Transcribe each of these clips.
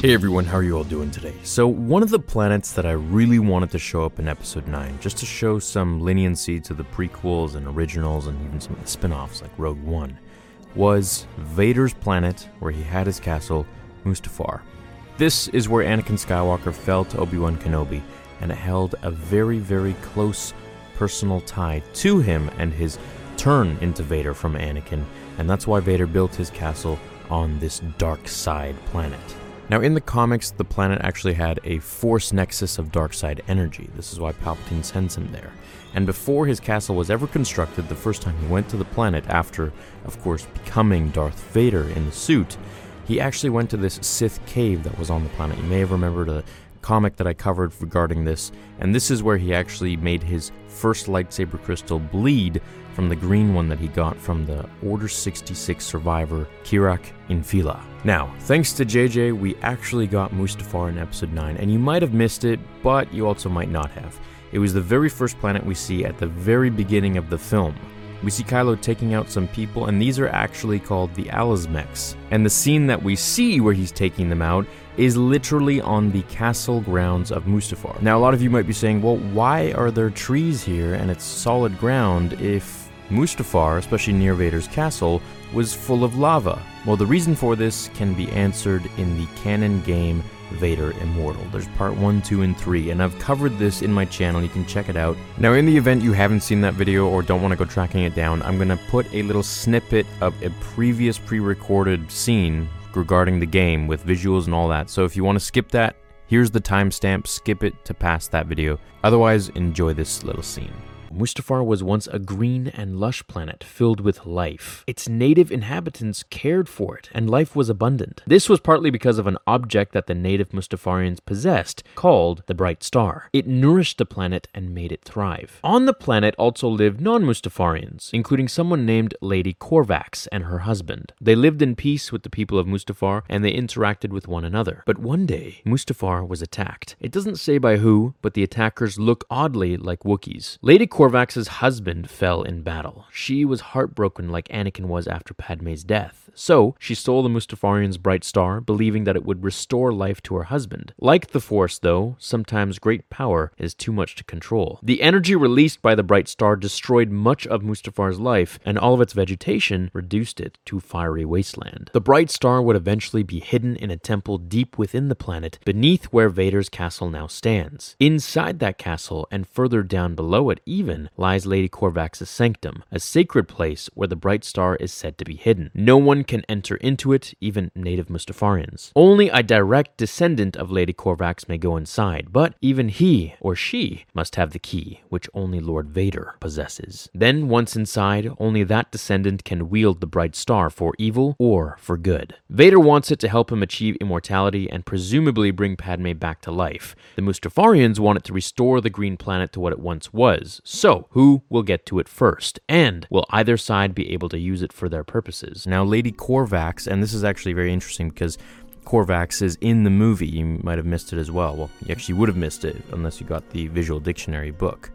Hey everyone, how are you all doing today? So, one of the planets that I really wanted to show up in episode 9, just to show some leniency to the prequels and originals and even some of the spin offs like Rogue One, was Vader's planet where he had his castle, Mustafar. This is where Anakin Skywalker fell to Obi Wan Kenobi, and it held a very, very close personal tie to him and his turn into Vader from Anakin, and that's why Vader built his castle on this dark side planet. Now, in the comics, the planet actually had a force nexus of dark side energy. This is why Palpatine sends him there. And before his castle was ever constructed, the first time he went to the planet, after, of course, becoming Darth Vader in the suit, he actually went to this Sith cave that was on the planet. You may have remembered a comic that I covered regarding this, and this is where he actually made his first lightsaber crystal bleed from the green one that he got from the Order 66 survivor Kirak Infila. Now, thanks to JJ, we actually got Mustafar in episode 9, and you might have missed it, but you also might not have. It was the very first planet we see at the very beginning of the film. We see Kylo taking out some people, and these are actually called the Alazmecs. And the scene that we see where he's taking them out is literally on the castle grounds of Mustafar. Now, a lot of you might be saying, well, why are there trees here and it's solid ground if Mustafar, especially near Vader's castle, was full of lava? Well, the reason for this can be answered in the canon game Vader Immortal. There's part 1, 2, and 3, and I've covered this in my channel. You can check it out. Now, in the event you haven't seen that video or don't want to go tracking it down, I'm going to put a little snippet of a previous pre recorded scene regarding the game with visuals and all that. So if you want to skip that, here's the timestamp, skip it to past that video. Otherwise, enjoy this little scene. Mustafar was once a green and lush planet filled with life. Its native inhabitants cared for it, and life was abundant. This was partly because of an object that the native Mustafarians possessed, called the Bright Star. It nourished the planet and made it thrive. On the planet also lived non Mustafarians, including someone named Lady Corvax and her husband. They lived in peace with the people of Mustafar, and they interacted with one another. But one day, Mustafar was attacked. It doesn't say by who, but the attackers look oddly like Wookiees. Lady Corvax's husband fell in battle. She was heartbroken like Anakin was after Padme's death. So, she stole the Mustafarian's bright star, believing that it would restore life to her husband. Like the Force, though, sometimes great power is too much to control. The energy released by the bright star destroyed much of Mustafar's life, and all of its vegetation reduced it to fiery wasteland. The bright star would eventually be hidden in a temple deep within the planet, beneath where Vader's castle now stands. Inside that castle, and further down below it even, lies Lady Corvax's sanctum, a sacred place where the bright star is said to be hidden. No one can enter into it, even native Mustafarians. Only a direct descendant of Lady Corvax may go inside, but even he or she must have the key, which only Lord Vader possesses. Then, once inside, only that descendant can wield the bright star for evil or for good. Vader wants it to help him achieve immortality and presumably bring Padme back to life. The Mustafarians want it to restore the green planet to what it once was. So, who will get to it first? And will either side be able to use it for their purposes? Now, Lady Corvax, and this is actually very interesting because Corvax is in the movie. You might have missed it as well. Well, you actually would have missed it unless you got the visual dictionary book.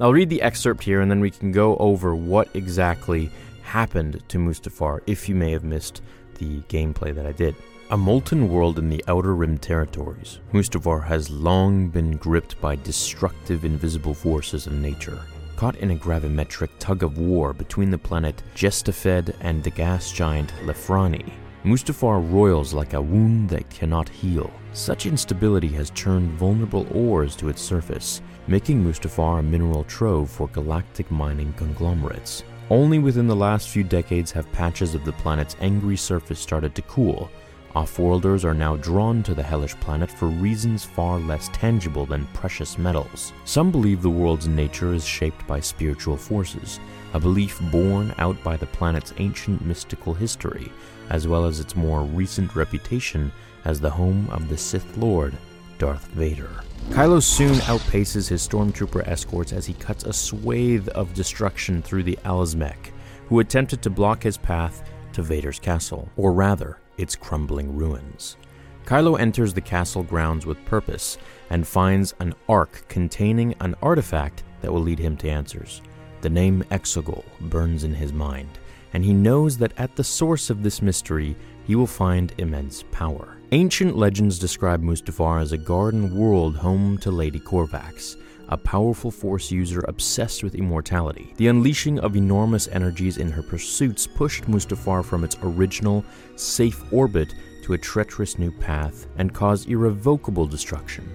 I'll read the excerpt here and then we can go over what exactly happened to Mustafar if you may have missed the gameplay that I did. A molten world in the Outer Rim territories, Mustafar has long been gripped by destructive invisible forces of nature. Caught in a gravimetric tug of war between the planet Jestefad and the gas giant Lefrani, Mustafar roils like a wound that cannot heal. Such instability has turned vulnerable ores to its surface, making Mustafar a mineral trove for galactic mining conglomerates. Only within the last few decades have patches of the planet's angry surface started to cool, Offworlders are now drawn to the hellish planet for reasons far less tangible than precious metals. Some believe the world's nature is shaped by spiritual forces, a belief borne out by the planet's ancient mystical history, as well as its more recent reputation as the home of the Sith Lord, Darth Vader. Kylo soon outpaces his stormtrooper escorts as he cuts a swathe of destruction through the Alazmec, who attempted to block his path to Vader's castle, or rather, its crumbling ruins. Kylo enters the castle grounds with purpose and finds an ark containing an artifact that will lead him to answers. The name Exegol burns in his mind, and he knows that at the source of this mystery he will find immense power. Ancient legends describe Mustafar as a garden world home to Lady Corvax, a powerful Force user obsessed with immortality. The unleashing of enormous energies in her pursuits pushed Mustafar from its original, safe orbit to a treacherous new path and caused irrevocable destruction.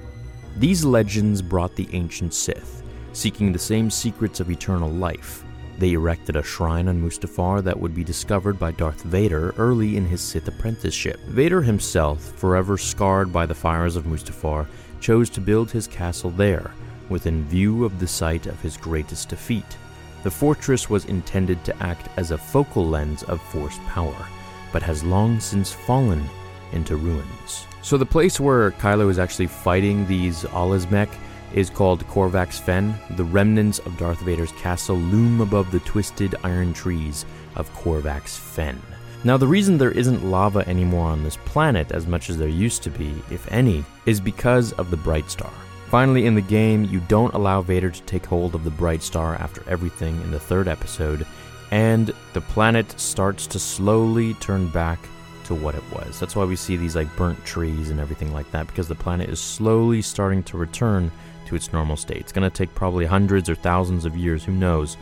These legends brought the ancient Sith, seeking the same secrets of eternal life. They erected a shrine on Mustafar that would be discovered by Darth Vader early in his Sith apprenticeship. Vader himself, forever scarred by the fires of Mustafar, chose to build his castle there, within view of the site of his greatest defeat. The fortress was intended to act as a focal lens of Force power, but has long since fallen into ruins. So the place where Kylo is actually fighting these Alazmec is called Corvax Fen. The remnants of Darth Vader's castle loom above the twisted iron trees of Corvax Fen. Now, the reason there isn't lava anymore on this planet as much as there used to be, if any, is because of the Bright Star. Finally, in the game, you don't allow Vader to take hold of the Bright Star after everything in the third episode, and the planet starts to slowly turn back to what it was. That's why we see these like burnt trees and everything like that, because the planet is slowly starting to return to its normal state. It's going to take probably hundreds or thousands of years, who knows,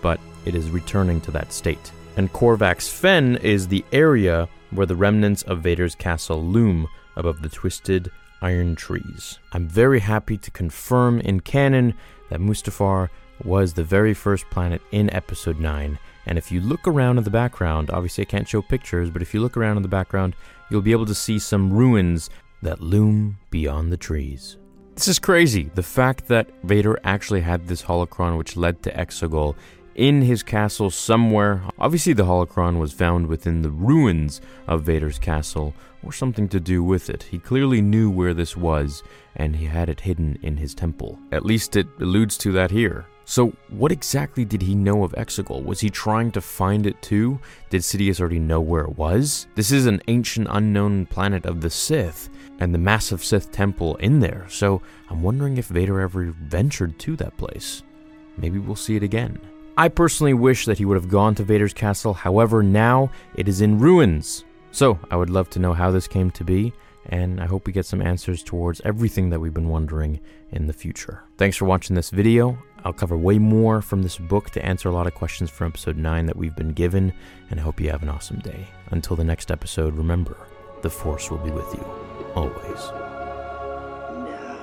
but it is returning to that state. And Corvax Fen is the area where the remnants of Vader's castle loom above the twisted iron trees. I'm very happy to confirm in canon that Mustafar was the very first planet in episode 9. And if you look around in the background, obviously I can't show pictures, but if you look around in the background, you'll be able to see some ruins that loom beyond the trees. This is crazy. The fact that Vader actually had this holocron which led to Exegol in his castle somewhere. Obviously, the holocron was found within the ruins of Vader's castle, or something to do with it. He clearly knew where this was, and he had it hidden in his temple. At least it alludes to that here. So, what exactly did he know of Exegol? Was he trying to find it too? Did Sidious already know where it was? This is an ancient unknown planet of the Sith, and the massive Sith temple in there, so I'm wondering if Vader ever ventured to that place. Maybe we'll see it again. I personally wish that he would have gone to Vader's castle, however, now it is in ruins. So, I would love to know how this came to be, and I hope we get some answers towards everything that we've been wondering in the future. Thanks for watching this video. I'll cover way more from this book to answer a lot of questions from episode 9 that we've been given, and I hope you have an awesome day. Until the next episode, remember, the Force will be with you, always. Now,